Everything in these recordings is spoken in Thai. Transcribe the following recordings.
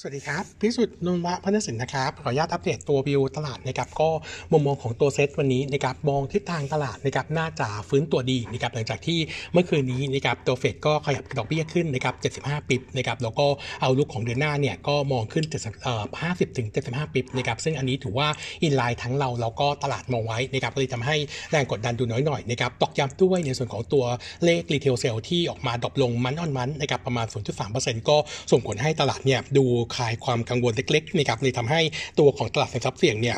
สวัสดีครับ พิสุทธิ์นนวะพันศิลป์นะครับ ขออนุญาตอัปเดตตัววิวตลาดนะครับก็มุมมองของตัวเซตวันนี้นะครับมองทิศทางตลาดนะครับน่าจะฟื้นตัวดีนะครับหลังจากที่เมื่อคืนนี้นะครับตัวเฟดก็ขยับดอกเบี้ยขึ้นนะครับ75 bip นะครับแล้วก็ outlook ของเดือนหน้าเนี่ยก็มองขึ้น70เอ่อ50ถึง75 bip นะครับซึ่งอันนี้ถือว่า inline ทั้งเราแล้วก็ตลาดมองไว้นะครับเลยทำให้แรงกดดันดูน้อยหน่อยนะครับตอกย้ำด้วยในส่วนของตัวเลข retail sales ที่ออกมา drop ลง month on month นะครับประมาณ 0.3%ก็ส่งผลให้ตลาดเนี่ยดูคลายความกังวลเล็กๆนะครับเลยทำให้ตัวของตลาดสินทรัพย์เสี่ยงเนี่ย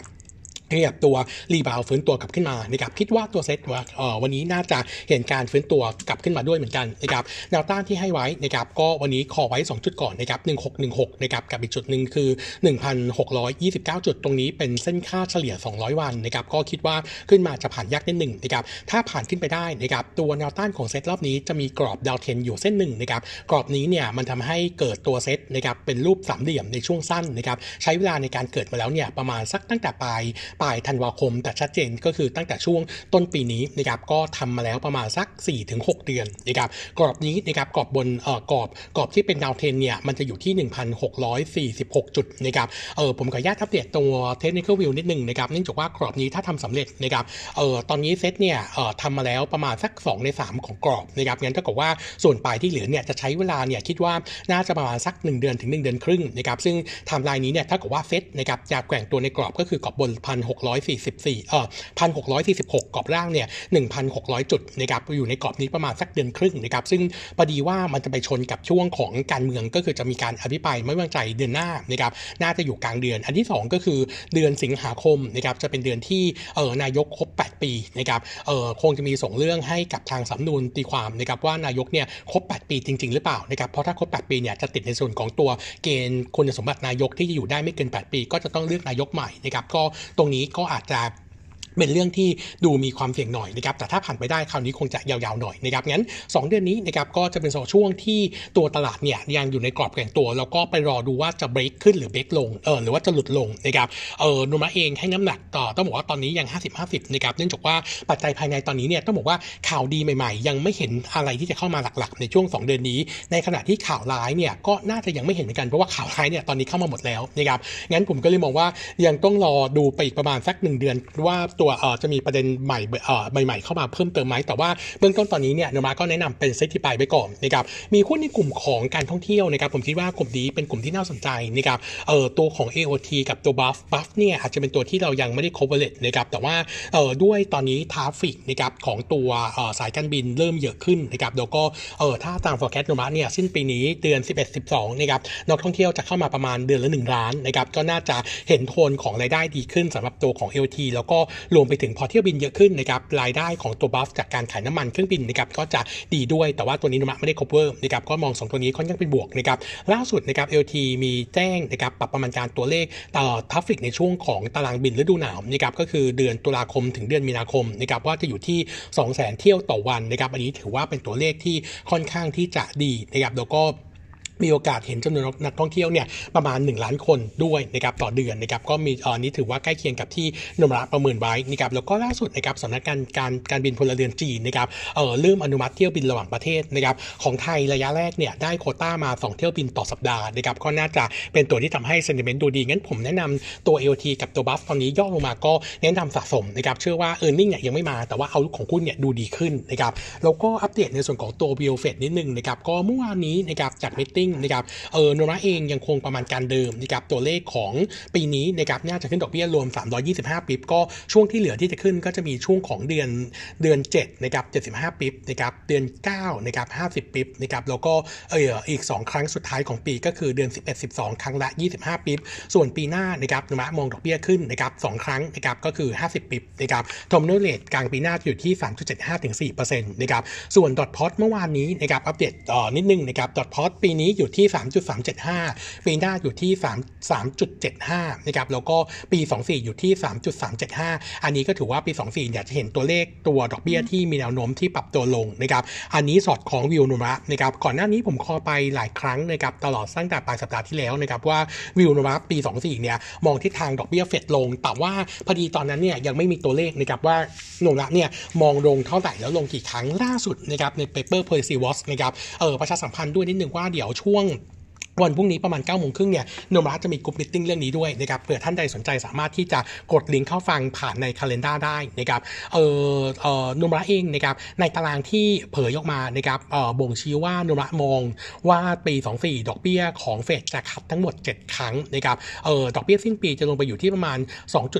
เรียบตัว rebound ฟื้นตัวกลับขึ้นมานะครับคิดว่าตัวเซ็ตว่าวันนี้น่าจะเห็นการฟื้นตัวกลับขึ้นมาด้วยเหมือนกันนะครับแนวต้านที่ให้ไว้นะครับก็วันนี้ขอไว้ 2 จุดก่อนนะครับ1616นะครับกับอีกจุดหนึ่งคือ 1629 จุดตรงนี้เป็นเส้นค่าเฉลี่ย 200 วันนะครับก็คิดว่าขึ้นมาจะผ่านยากนิดหนึ่งนะครับถ้าผ่านขึ้นไปได้นะครับตัวแนวต้านของเซ็ตรอบนี้จะมีกรอบดาวเทนอยู่เส้นหนึ่งนะครับกรอบนี้เนี่ยมันทำให้เกิดตัวเซ็ตนะครับเป็นรูปสามเหลี่ยมในช่วงสั้นนะครับใช้เวลาในการเกิดมาแล้วเนี่ยประมาณสักตั้งแต่ปลายปลายธันวาคม แต่ชัดเจนก็คือตั้งแต่ช่วงต้นปีนี้นะครับก็ทำมาแล้วประมาณสัก 4-6 เดือนนะครับกรอบนี้นะครับกรอบบนเอ่อกรอบกรอบที่เป็นดาวเทนเนี่ยมันจะอยู่ที่ 1,646 จุดนะครับเออผมขออนุญาตอัปเดตตัวเทคนิคอลวิวนิดหนึ่งนะครับเนื่องจากว่ากรอบนี้ถ้าทำสำเร็จนะครับเออตอนนี้เซตเนี่ยเออทำมาแล้วประมาณสัก 2 ใน 3 ของกรอบนะครับงั้นเท่ากับว่าส่วนปลายที่เหลือเนี่ยจะใช้เวลาเนี่ยคิดว่าน่าจะประมาณสัก 1 เดือนถึง 1 เดือนครึ่งนะครับซึ่งไทม์ไลน์นี้เนี่ยถ้ากับว่าเซตนะครับจะแกว่งตัวในกรอบก็คือกรอบบน1,644เอ่อ1,646กรอบล่างเนี่ย1,600 จุดนะครับอยู่ในกรอบนี้ประมาณสักเดือนครึ่งนะครับซึ่งพอดีว่ามันจะไปชนกับช่วงของการเมืองก็คือจะมีการอภิปรายไม่ไว้วางใจเดือนหน้านะครับน่าจะอยู่กลางเดือน อันที่ 2 ก็คือเดือนสิงหาคมนะครับจะเป็นเดือนที่เออนายกครบ 8 ปีนะครับเออคงจะมีส่งเรื่องให้กับทางสำนูนตีความนะครับว่านายกเนี่ยครบ 8 ปีจริง ๆ หรือเปล่านะครับเพราะถ้าครบ 8 ปีเนี่ยจะติดในส่วนของตัวเกณฑ์คุณสมบัตินายกที่จะอยู่ได้ไม่เกิน 8 ปี ก็จะต้องเลือกนายกใหม่นะครับก็ตรงนี้ก็อาจจะ เป็นเรื่องที่ดูมีความเสี่ยงหน่อยนะครับแต่ถ้าผ่านไปได้คราวนี้คงจะยาวๆหน่อยนะครับงั้น 2 เดือนนี้นะครับก็จะเป็นสองช่วงที่ตัวตลาดเนี่ยยังอยู่ในกรอบแข่งตัว แล้วก็ไปรอดูว่าจะเบรกขึ้นหรือเบรกลงเออหรือว่าจะหลุดลงนะครับเออนุมาเองให้น้ำหนักต่อต้องบอกว่าตอนนี้ยัง 50-50นะครับเนื่องจากว่าปัจจัยภายในตอนนี้เนี่ยต้องบอกว่าข่าวดีใหม่ๆ ยังไม่เห็นอะไรที่จะเข้ามาหลักๆ ในช่วง 2 เดือนนี้ ในขณะที่ข่าวร้ายเนี่ยก็น่าจะยังไม่เห็นเหมือนกันเพราะว่าข่าวร้ายเนี่ยตอนนี้เข้ามาหมดแล้วนะครับงั้นผมก็เลยมองว่ายังต้องรอดูไปอีกประมาณสัก 1 เดือนว่าตัวเออจะมีประเด็นใหม่เอ่อใหม่ๆเข้ามาเพิ่มเติมไหมแต่ว่าเบื้องต้นตอนนี้เนี่ยโนมาก็แนะนำเป็นเซตที่ไปไปก่อนนะครับมีหุ้นในกลุ่มของการท่องเที่ยวนะครับผมคิดว่ากลุ่มนี้เป็นกลุ่มที่น่าสนใจนะครับเอ่อตัวของ AOT กับตัว Buff Buff เนี่ยอาจจะเป็นตัวที่เรายังไม่ได้ coverage นะครับแต่ว่าเอ่อด้วยตอนนี้ทราฟิกนะครับของตัวเอ่อสายการบินเริ่มเยอะขึ้นนะครับแล้วก็เอ่อถ้าตาม forecast โนมาเนี่ยสิ้นปีนี้เดือน 11 12นะครับนักท่องเที่ยวจะเข้ามาประมาณเดือนละ1ล้านนะครับก็น่าจะเห็นโทนของรายได้ดีขึ้นสำหรับตัวของ AOT แล้วก็รรวมไปถึงพอเที่ยวบินเยอะขึ้นนะครับรายได้ของตัวบัฟจากการขายน้ำมันเครื่องบินนะครับก็จะดีด้วยแต่ว่าตัวนี้นมะไม่ได้ cover นะครับก็มอง 2 ตัวนี้ค่อนข้างเป็นบวกนะครับล่าสุดนะครับ AOT มีแจ้งนะครับปรับประมาณการตัวเลขต่อ traffic ในช่วงของตารางบินฤดูหนาวนะครับก็คือเดือนตุลาคมถึงเดือนมีนาคมนะครับว่าจะอยู่ที่ 2 0 0 0 0 0 เที่ยวต่อวันนะครับอันนี้ถือว่าเป็นตัวเลขที่ค่อนข้างที่จะดีนะครับแล้วก็ มีโอกาสเห็นจำนวนนักท่องเที่ยวเนี่ยประมาณ 1 ล้านคนด้วยนะครับต่อเดือนนะครับก็มีอันนี้ถือว่าใกล้เคียงกับที่ Nomura ประเมินไว้นะครับแล้วก็ล่าสุดนะครับสำนักงานการการบินพลเรือนจีนนะครับเออเริ่มอนุมัติเที่ยวบินระหว่างประเทศนะครับของไทยระยะแรกเนี่ยได้โควตามา 2 เที่ยวบินต่อสัปดาห์นะครับก็น่าจะเป็นตัวที่ทำให้ sentiment ดูดีงั้นผมแนะนำตัว AOT กับตัว BAFS ตอนนี้ย่อลงมาก็แนะนำสะสมนะครับเชื่อว่า earnings เนี่ยยังไม่มาแต่ว่า outlook ของคุณเนี่ยดูดีขึ้นนะครับแล้วก็อัปเดตในส่วนของตัวบิลเฟดนิดนึงนะครับก็เมื่อวานนี้นะครับจาก meeting นะครับเออ Nomura เองยังคงประมาณการเดิมนะครับตัวเลขของปีนี้นะครับน่าจะขึ้นดอกเบี้ยรวม 325 bip ก็ช่วงที่เหลือที่จะขึ้นก็จะมีช่วงของเดือนเดือน7นะครับ75 bip นะครับเดือน9นะครับ50 bip นะครับแล้วก็เอออีก 2 ครั้งสุดท้ายของปีก็คือเดือน 11 12 ครั้งละ 25 bip ส่วนปีหน้านะครับ Nomura มองดอกเบี้ยขึ้นนะครับ2ครั้งนะครับก็คือ 50 bip นะครับ terminal rate กลางปีหน้าอยู่ที่ 3.75ถึง4%นะครับส่วน dot plot เมื่อวานนี้นะครับอัปเดตต่อนิดนึงนะครับ dot plot ปีนี้อยู่ที่ 3 3.75 ปีหน้าอยู่ที่ 3 3.75 นะครับ แล้วก็ปี 24 อยู่ที่ 3.375 อันนี้ก็ถือว่าปี 24อยากจะเห็นตัวเลขตัวดอกเบี้ยที่มีแนวโน้มที่ปรับตัวลงนะครับ อันนี้สอดคล้องวิวนุมะนะครับ ก่อนหน้านี้ผมคอไปหลายครั้งนะครับ ตลอดตั้งแต่ปลายสัปดาห์ที่แล้วนะครับว่าวิวนุมะปี 24 เนี่ยมองทิศทางดอกเบี้ยเฟดลง แต่ว่าพอดีตอนนั้นเนี่ยยังไม่มีตัวเลขนะครับว่าโนระเนี่ยมองลงเท่าไหร่แล้วลงกี่ครั้งล่าสุดนะครับใน paper policy watch นะครับ เออประชาสัมพันธ์ด้วยนิดนึงว่าเดี๋ยวช่วง วันพรุ่งนี้ประมาณ9ก้าโมงครึ่งเนี่ยนมรัฐจะมีกลุ่มมิ팅เรื่องนี้ด้วยนะครับเผื่อท่านใดสนใจสามารถที่จะกดลิงก์เข้าฟังผ่านในคาล endar ได้นะครับเออเออนมรัฐเองนะครับในตารางที่เผยออกมานะครับเออบ่งชี้ว่านมรัฐมองว่าปี 24 ดอกเบี้ยของเฟดจะคัดทั้งหมด 7 ครั้งนะครับเออดอกเบี้ยสิ้นปีจะลงไปอยู่ที่ประมาณ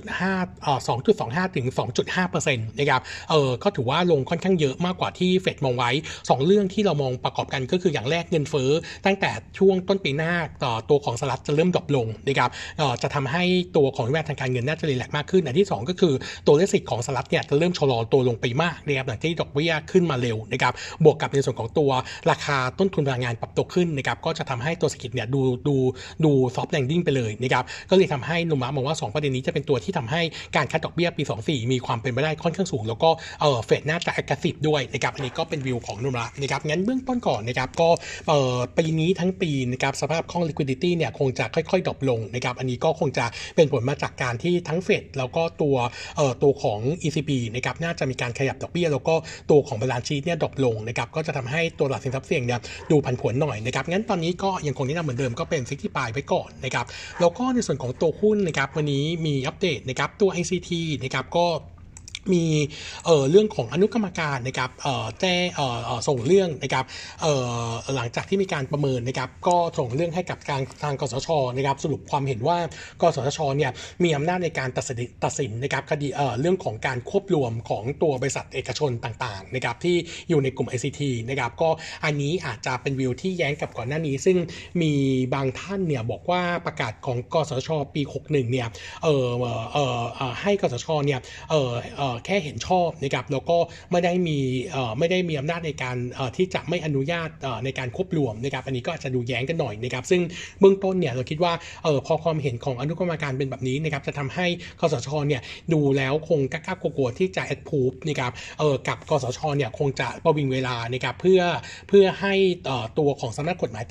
2.5เอ่อ2.25 ถึง 2.5%นะครับเออก็ถือว่าลงค่อนข้างเยอะมากกว่าที่เฟดมองไว้ 2 เรื่องที่เรามองประกอบกันก็คืออย่างแรกเงินเฟ้อตั้งแต่ช่วงต้นปีหน้าต่อตัวของสหรัฐจะเริ่ม drop ลงนะครับจะทำให้ตัวของภาวะทางการเงินน่าจะ relax มากขึ้น อันที่ 2 ก็คือตัวเลขเศรษฐกิจของสหรัฐเนี่ยจะเริ่มชะลอตัวลงไปมากนะครับหลังที่ดอกเบี้ยขึ้นมาเร็วนะครับบวกกับในส่วนของตัวราคาต้นทุนพลังงานปรับตัวขึ้นนะครับก็จะทำให้ตัวเศรษฐกิจเนี่ยดูดูดู soft landing ไปเลยนะครับก็เลยทำให้ Nomura มองว่า 2 ประเด็นนี้จะเป็นตัวที่ทำให้การ cut ดอกเบี้ยปี 24 มีความเป็นไปได้ค่อนข้างสูง แล้วก็เออเฟดน่าจะ active ด้วยนะครับอันนี้ก็เป็นวิวของ Nomura นะครับงั้นเบื้องต้นก่อนนะครับก็เออปีนี้ทั้งปีนะครับสภาพคล่อง liquidity เนี่ยคงจะค่อยๆ drop ลงนะครับอันนี้ก็คงจะเป็นผลมาจากการที่ทั้งเฟดแล้วก็ตัวเอ่อตัวของ ECB นะครับน่าจะมีการขยับดอกเบี้ยแล้วก็ตัวของ balance sheet เนี่ย drop ลงนะครับก็จะทำให้ตัวหลักสินทรัพย์เสี่ยงเนี่ยดูผันผวนหน่อยนะครับงั้นตอนนี้ก็ยังคงแนะนำเหมือนเดิมก็เป็น selective buy ไว้ก่อนนะครับแล้วก็ในส่วนของตัวหุ้นนะครับวันนี้มีอัปเดตนะครับตัว ICT นะครับก็ มีเอ่อเรื่องของอนุกรรมการนะครับเอ่อแจ้เอ่อส่งเรื่องนะครับเอ่อหลังจากที่มีการประเมินนะครับก็ส่งเรื่องให้กับการทางกสชนะครับสรุปความเห็นว่ากสชเนี่ยมีอำนาจในการตัดสินตัดสินนะครับคดีเอ่อเรื่องของการควบรวมของตัวบริษัทเอกชนต่างๆนะครับที่อยู่ในกลุ่ม ICT นะครับก็อันนี้อาจจะเป็นวิวที่แย้งกับก่อนหน้านี้ ซึ่งมีบางท่านเนี่ยบอกว่าประกาศของกสชปี 61เนี่ยเออเออให้กสชเนี่ยเออแค่เห็นชอบนะครับแล้วก็ไม่ได้มีไม่ได้มีอำนาจในการที่จะไม่อนุญาตในการควบรวมนะครับอันนี้ก็อาจจะดูแย้งกันหน่อยนะครับซึ่งเบื้องต้นเนี่ยเราคิดว่าออพอความเห็นของอนุกรรมการเป็นแบบนี้นะครับจะทำให้คสชเนี่ยดูแล้วคงกล้ากลัวที่จะแอดพูฟนะครับเออกับกสชเนี่ยคงจะประวิงเวลานะครับเพื่อเพื่อให้ตัวของสำนักกฎหมาย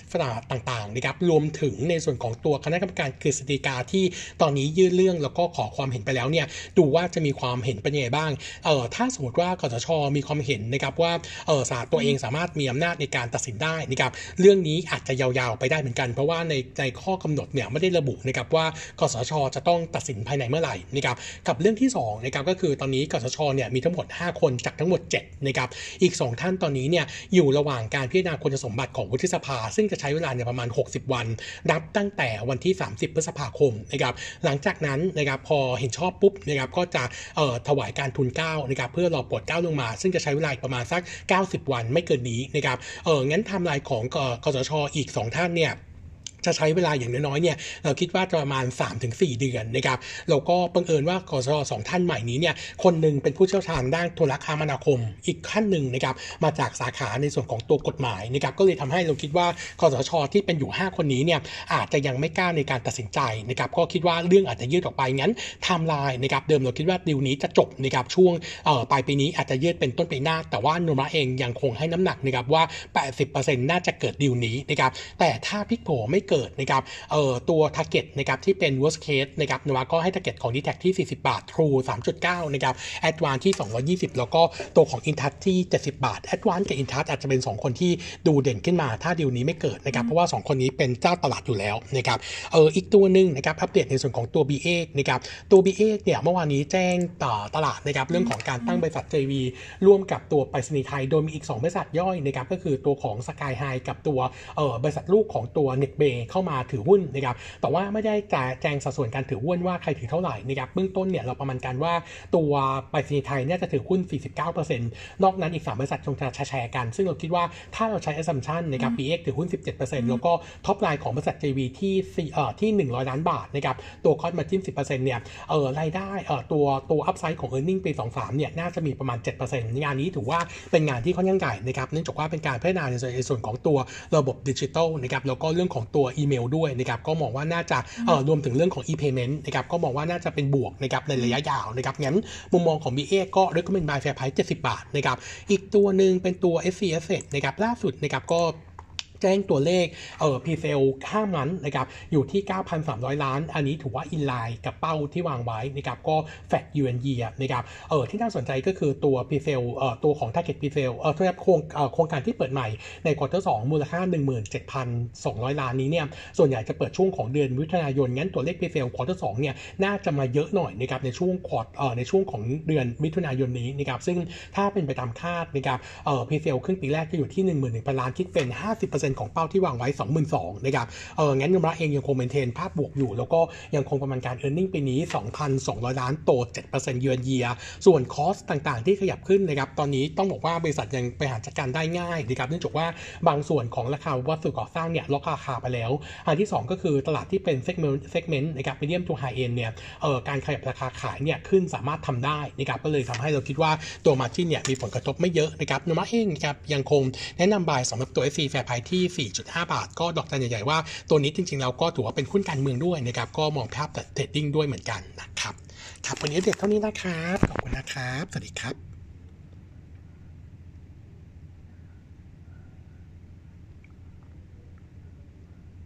ต่างๆนะครับรวมถึงในส่วนของตัวคณะกรรมการกฤษฎีกาที่ตอนนี้ยื่นเรื่องแล้วก็ขอความเห็นไปแล้วเนี่ยดูว่าจะมีความเห็นเป็นยังไงบ้างเอ่อถ้าสมมติว่ากสชมีความเห็นนะครับว่าเออศาลตัวเองสามารถมีอำนาจในการตัดสินได้นะครับเรื่องนี้อาจจะยาวๆไปได้เหมือนกัน เพราะว่าในในข้อกำหนดเนี่ยไม่ได้ระบุนะครับว่ากสชจะต้องตัดสินภายในเมื่อไหร่นะครับกับเรื่องที่2นะครับก็คือตอนนี้กสชเนี่ยมีทั้งหมด 5 คนจากทั้งหมด7นะครับอีก 2 ท่านตอนนี้เนี่ยอยู่ระหว่างการพิจารณาคุณสมบัติของวุฒิสภา ซึ่งจะใช้เวลาเนี่ยประมาณ 60 วัน นับตั้งแต่วันที่ 30 พฤษภาคมนะครับหลังจากนั้นนะครับพอเห็นชอบปุ๊บนะครับก็จะเอ่อถวายการการทุน9นะครับเพื่อรอปลดก้าลงมา ซึ่งจะใช้เวลาประมาณสัก 90 วันไม่เกินนี้นะครับเอองั้นทำลายของกสชอีก 2 ท่านเนี่ย จะใช้เวลาอย่างน้อยๆเนี่ยเราคิดว่าประมาณ 3-4 เดือนนะครับเราก็บังเอิญว่ากสชสองท่านใหม่นี้เนี่ยคนหนึ่งเป็นผู้เชี่ยวชาญด้านโทรคมนาคมอีกขั้นหนึ่งนะครับมาจากสาขาในส่วนของตัวกฎหมายนะครับก็เลยทำให้เราคิดว่ากสทชที่เป็นอยู่ 5 คนนี้เนี่ยอาจจะยังไม่กล้าในการตัดสินใจนะครับก็คิดว่าเรื่องอาจจะยืดออกไปงั้นไทม์ไลน์นะครับเดิมเราคิดว่าดีลนี้จะจบนะครับช่วงปลายปีนี้อาจจะยืดเป็นต้นปีหน้า แต่ว่า Nomura เองยังคงให้น้ำหนักนะครับว่า 80%น่าจะเกิดดีลนี้นะครับแต่ถ้าพลิกโผไม่เกิดนะครับเอ่อตัว target นะครับที่เป็น worst case นะครับนวาก็ให้ target ของ d t แทที่ 40 บาท True 3.9 นะครับ Advance ที่ 220 แล้วก็ตัวของ Intouch ที่ 70 บาท Advance กับ Intouch อาจจะเป็น 2 คนที่ดูเด่นขึ้นมา ถ้าดีลนี้ไม่เกิดนะครับ เพราะว่า 2 คนนี้เป็นเจ้าตลาดอยู่แล้วนะครับเอออีกตัวหนึ่งนะครับอัปเดตในส่วนของตัว BA นะครับตัว BA เนี่ยเมื่อวานนี้แจ้งต่อตลาดนะครับเรื่องของการตั้งบริษัท JV ร่วมกับตัวไปรษณีย์ไทย โดยมีอีก 2 บริษัทย่อยนะครับก็คือตัวของ Sky High กับตัวเออบริษัทลูกของตัว n e t b a y เข้ามาถือหุ้นนะครับแต่ว่าไม่ได้แจงสัดส่วนการถือหุ้นว่าใครถือเท่าไหร่นะครับเบื้องต้นเนี่ยเราประมาณการว่าตัวไปรษณีย์ไทยเนี่ยจะถือหุ้น 49%นอกนั้นอีก 3 บริษัทคงจะแชร์กัน ซึ่งเราคิดว่าถ้าเราใช้ assumption นะครับ BE8 ถือหุ้น 17%แล้วก็ top line ของบริษัท JV ที่เอ่อที่ 100 ล้านบาทนะครับตัว gross margin 10%เนี่ยเออรายได้เอ่อตัวตัว upside ของ e a r n i n g ปี 23 เนี่ยน่าจะมีประมาณ 7%งานนี้ถือว่าเป็นงานที่ค่อนข้างใหญ่นะครับเนื่องจากว่าเป็นการพัฒนาในส่วนของตัวระบบดิจิทัลนะครับแล้วก็เรื่องของตัวอีเมลด้วยนะครับก็มองว่าน่าจะเอ่อรวมถึงเรื่องของ e-payment นะครับก็มองว่าน่าจะเป็นบวกนะครับในระยะยาวนะครับงั้นมุมมองของ BE8 ก็ recommend buy fair price 70 บาทนะครับอีกตัวหนึ่งเป็นตัว SC Asset นะครับล่าสุดนะครับก็แแจ้งตัวเลขเออ presale ข้ามนั้นนะครับอยู่ที่ 9,300 ล้าน อันนี้ถือว่า inline กับเป้าที่วางไว้นะครับก็ flat Y on Y นะครับเออที่น่าสนใจก็คือตัว presale เออตัวของ Target presale เออทษนะครับโครงเออโครงการที่เปิดใหม่ใน quarter 2มูลค่า 17,200 ล้านนี้เนี่ยส่วนใหญ่จะเปิดช่วงของเดือนมิถุนายนงั้นตัวเลข presale quarter 2เนี่ยน่าจะมาเยอะหน่อยนะครับในช่วงควอเออในช่วงของเดือนมิถุนายนนี้นะครับซึ่งถ้าเป็นไปตามคาดนะครับเออ presale ครึ่งปีแรกจะอยู่ที่ 11,000 ล้านคิดเป็น 50%ของเป้าที่วางไว้ 22,000นะครับเอองั้น Nomura เองยังคง maintain ภาพบวกอยู่ แล้วก็ยังคงประมาณการ e a r n i n g ปีนี้ 2,200 ล้านโต7%เยือนเยีย ส่วน cost ต่างๆ ที่ขยับขึ้นนะครับตอนนี้ต้องบอกว่าบริษัทยังไปหาจัดการได้ง่ายนะครับเนื่องจากว่าบางส่วนของราคาวัสดุก่อสร้างเนี่ยล็อกราคาไปแล้ว อันที่ 2 ก็คือตลาดที่เป็น segment segment นะครับ medium to high-end เนี่ยเอ่อการขยับราคาขายเนี่ยขึ้นสามารถทำได้นะครับก็เลยทำให้เราคิดว่าตัว margin เนี่ยมีผลกระทบไม่เยอะนะครับ Nomura เองนะครับยังคงแนะนำ buy สำหรับตัว SC Fair Price ที่4.5 บาท ก็ดอกจันใหญ่ๆว่าตัวนี้จริงๆเราก็ถือว่าเป็นหุ้นการเมืองด้วยนะครับก็มองภาพแต่ trading ด้วยเหมือนกันนะครับครับวันนี้อัปเดตเท่านี้นะครับขอบคุณนะครับ สวัสดีครับ